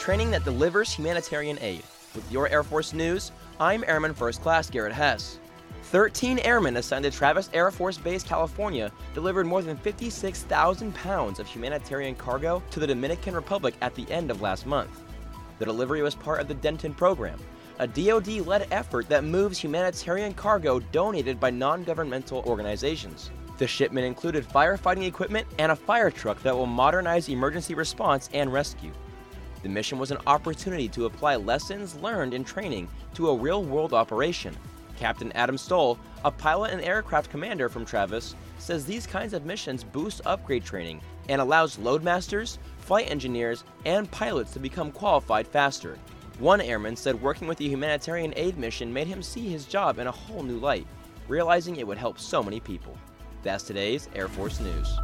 training that delivers humanitarian aid. With your Air Force news, I'm Airman First Class Garrett Hess. 13 airmen assigned to Travis Air Force Base, California, delivered more than 56,000 pounds of humanitarian cargo to the Dominican Republic at the end of last month. The delivery was part of the Denton program, a DoD led effort that moves humanitarian cargo donated by non governmental organizations. The shipment included firefighting equipment and a fire truck that will modernize emergency response and rescue. The mission was an opportunity to apply lessons learned in training to a real world operation. Captain Adam Stoll, a pilot and aircraft commander from Travis, says these kinds of missions boost upgrade training and allows loadmasters, flight engineers, and pilots to become qualified faster. One airman said working with the humanitarian aid mission made him see his job in a whole new light, realizing it would help so many people. That's today's Air Force News.